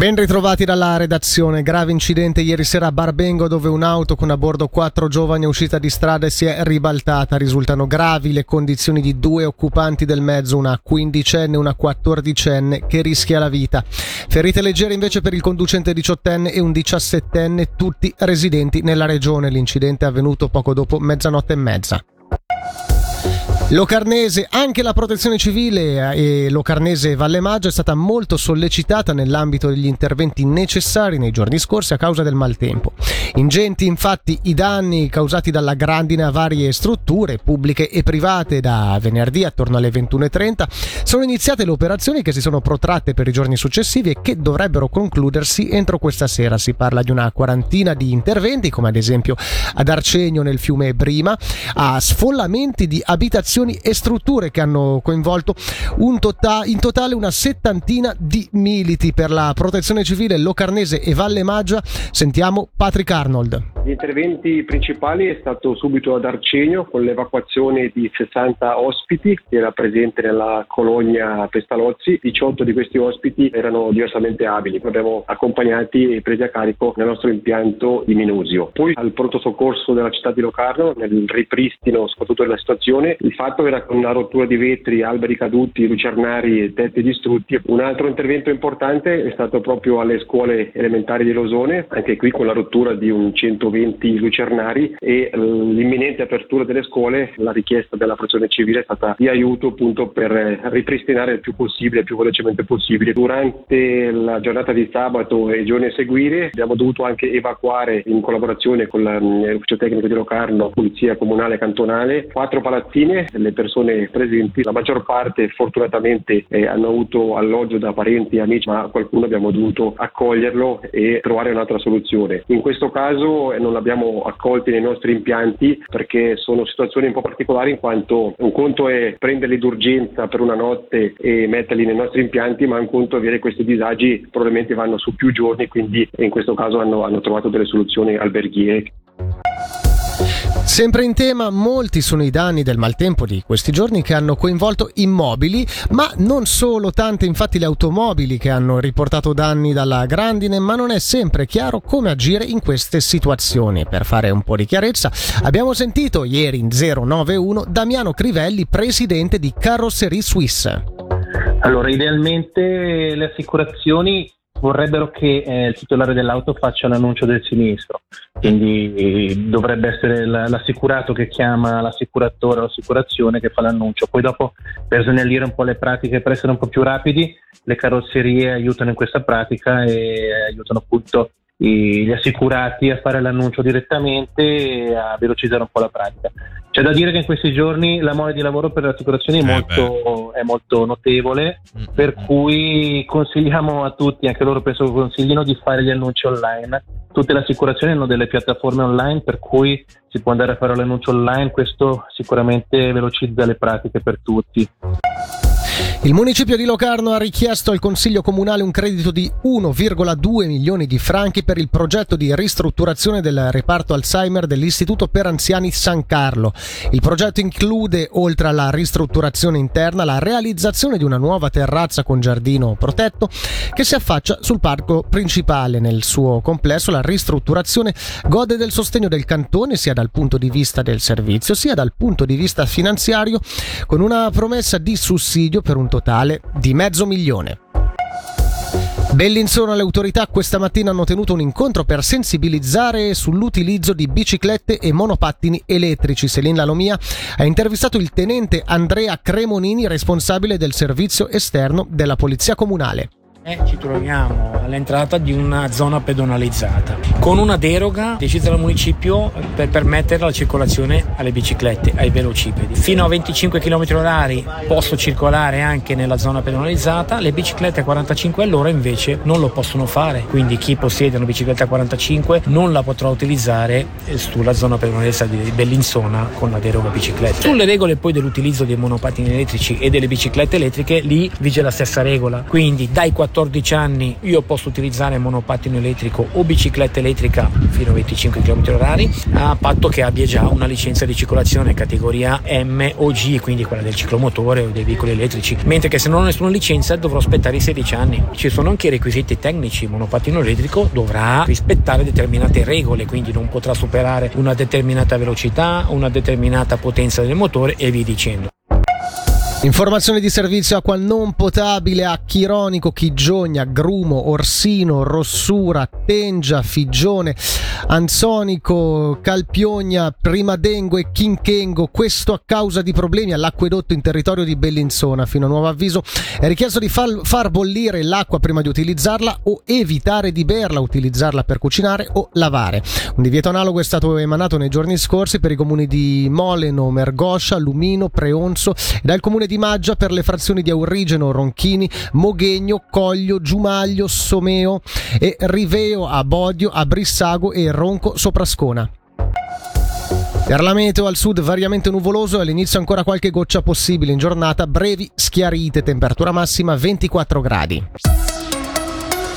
Ben ritrovati dalla redazione. Grave incidente ieri sera a Barbengo dove un'auto con a bordo quattro giovani è uscita di strada e si è ribaltata. Risultano gravi le condizioni di due occupanti del mezzo, una quindicenne e una quattordicenne che rischia la vita. Ferite leggere invece per il conducente diciottenne e un diciassettenne, tutti residenti nella regione. L'incidente è avvenuto poco dopo mezzanotte e mezza. Locarnese, anche la protezione civile e Locarnese Valle Maggio è stata molto sollecitata nell'ambito degli interventi necessari nei giorni scorsi a causa del maltempo. Ingenti infatti i danni causati dalla grandine a varie strutture pubbliche e private da venerdì attorno alle 21.30 sono iniziate le operazioni che si sono protratte per i giorni successivi e che dovrebbero concludersi entro questa sera. Si parla di una quarantina di interventi come ad esempio ad Arcegno nel fiume Brima, a sfollamenti di abitazioni e strutture che hanno coinvolto tota- in totale una settantina di militi per la protezione civile Locarnese e Valle Maggia. Sentiamo Patrick Arnold. Gli interventi principali è stato subito ad Arcegno con l'evacuazione di 60 ospiti che era presente nella colonia Pestalozzi. 18 di questi ospiti erano diversamente abili. Li abbiamo accompagnati e presi a carico nel nostro impianto di Minusio. Poi al pronto soccorso della città di Locarno, nel ripristino soprattutto della situazione, il fatto era con una rottura di vetri, alberi caduti, lucernari e tetti distrutti. Un altro intervento importante è stato proprio alle scuole elementari di Losone, anche qui con la rottura di un 120 lucernari e l'imminente apertura delle scuole, la richiesta della protezione civile è stata di aiuto appunto per ripristinare il più possibile, il più velocemente possibile. Durante la giornata di sabato e i giorni a seguire abbiamo dovuto anche evacuare in collaborazione con l'ufficio tecnico di Locarno, Polizia Comunale Cantonale, quattro palazzine, le persone presenti, la maggior parte fortunatamente eh, hanno avuto alloggio da parenti e amici, ma qualcuno abbiamo dovuto accoglierlo e trovare un'altra soluzione. In questo caso eh, non l'abbiamo accolti nei nostri impianti perché sono situazioni un po' particolari in quanto un conto è prenderli d'urgenza per una notte e metterli nei nostri impianti, ma un conto è avere questi disagi probabilmente vanno su più giorni, quindi in questo caso hanno, hanno trovato delle soluzioni alberghiere. Sempre in tema, molti sono i danni del maltempo di questi giorni che hanno coinvolto immobili, ma non solo tante infatti le automobili che hanno riportato danni dalla grandine, ma non è sempre chiaro come agire in queste situazioni. Per fare un po' di chiarezza, abbiamo sentito ieri in 091 Damiano Crivelli, presidente di Carrosserie Suisse. Allora, idealmente le assicurazioni vorrebbero che eh, il titolare dell'auto faccia l'annuncio del sinistro, quindi eh, dovrebbe essere l'assicurato che chiama l'assicuratore o l'assicurazione che fa l'annuncio. Poi dopo per snellire un po' le pratiche, per essere un po' più rapidi, le carrozzerie aiutano in questa pratica e aiutano appunto gli assicurati a fare l'annuncio direttamente e a velocizzare un po' la pratica. C'è da dire che in questi giorni la mole di lavoro per le assicurazioni è, eh molto, è molto, notevole, mm-hmm. per cui consigliamo a tutti, anche loro penso che consiglino, di fare gli annunci online. Tutte le assicurazioni hanno delle piattaforme online per cui si può andare a fare l'annuncio online, questo sicuramente velocizza le pratiche per tutti. Il municipio di Locarno ha richiesto al Consiglio Comunale un credito di 1,2 milioni di franchi per il progetto di ristrutturazione del reparto Alzheimer dell'Istituto per Anziani San Carlo. Il progetto include, oltre alla ristrutturazione interna, la realizzazione di una nuova terrazza con giardino protetto che si affaccia sul parco principale. Nel suo complesso la ristrutturazione gode del sostegno del cantone sia dal punto di vista del servizio sia dal punto di vista finanziario con una promessa di sussidio per un totale di mezzo milione. Bellinzona le autorità questa mattina hanno tenuto un incontro per sensibilizzare sull'utilizzo di biciclette e monopattini elettrici. Selin Lalomia ha intervistato il tenente Andrea Cremonini, responsabile del servizio esterno della Polizia Comunale. Eh, ci troviamo all'entrata di una zona pedonalizzata con una deroga decisa dal municipio per permettere la circolazione alle biciclette, ai velocipedi. Fino a 25 km h posso circolare anche nella zona pedonalizzata, le biciclette a 45 all'ora invece non lo possono fare, quindi chi possiede una bicicletta a 45 non la potrà utilizzare sulla zona pedonalizzata di Bellinzona con la deroga biciclette. Sulle regole poi dell'utilizzo dei monopattini elettrici e delle biciclette elettriche lì vige la stessa regola, quindi dai 4 14 anni io posso utilizzare monopattino elettrico o bicicletta elettrica fino a 25 km/h a patto che abbia già una licenza di circolazione categoria M o G, quindi quella del ciclomotore o dei veicoli elettrici, mentre che se non ho nessuna licenza dovrò aspettare i 16 anni. Ci sono anche i requisiti tecnici, il monopattino elettrico dovrà rispettare determinate regole, quindi non potrà superare una determinata velocità, una determinata potenza del motore e via dicendo. Informazioni di servizio acqua non potabile a Chironico, Chigiogna, Grumo, Orsino, Rossura, Tengia, Figione, Anzonico, Calpiogna, Primadengo e Chinchengo. Questo a causa di problemi all'acquedotto in territorio di Bellinzona. Fino a nuovo avviso è richiesto di far, far bollire l'acqua prima di utilizzarla o evitare di berla, utilizzarla per cucinare o lavare. Un divieto analogo è stato emanato nei giorni scorsi per i comuni di Moleno, Mergoscia, Lumino, Preonzo e dal comune di Maggia per le frazioni di Aurigeno, Ronchini, Moghegno, Coglio, Giumaglio, Someo e Riveo a Bodio, a Brissago e Ronco Soprascona. Per la meteo al sud variamente nuvoloso all'inizio ancora qualche goccia possibile in giornata, brevi schiarite, temperatura massima 24 gradi.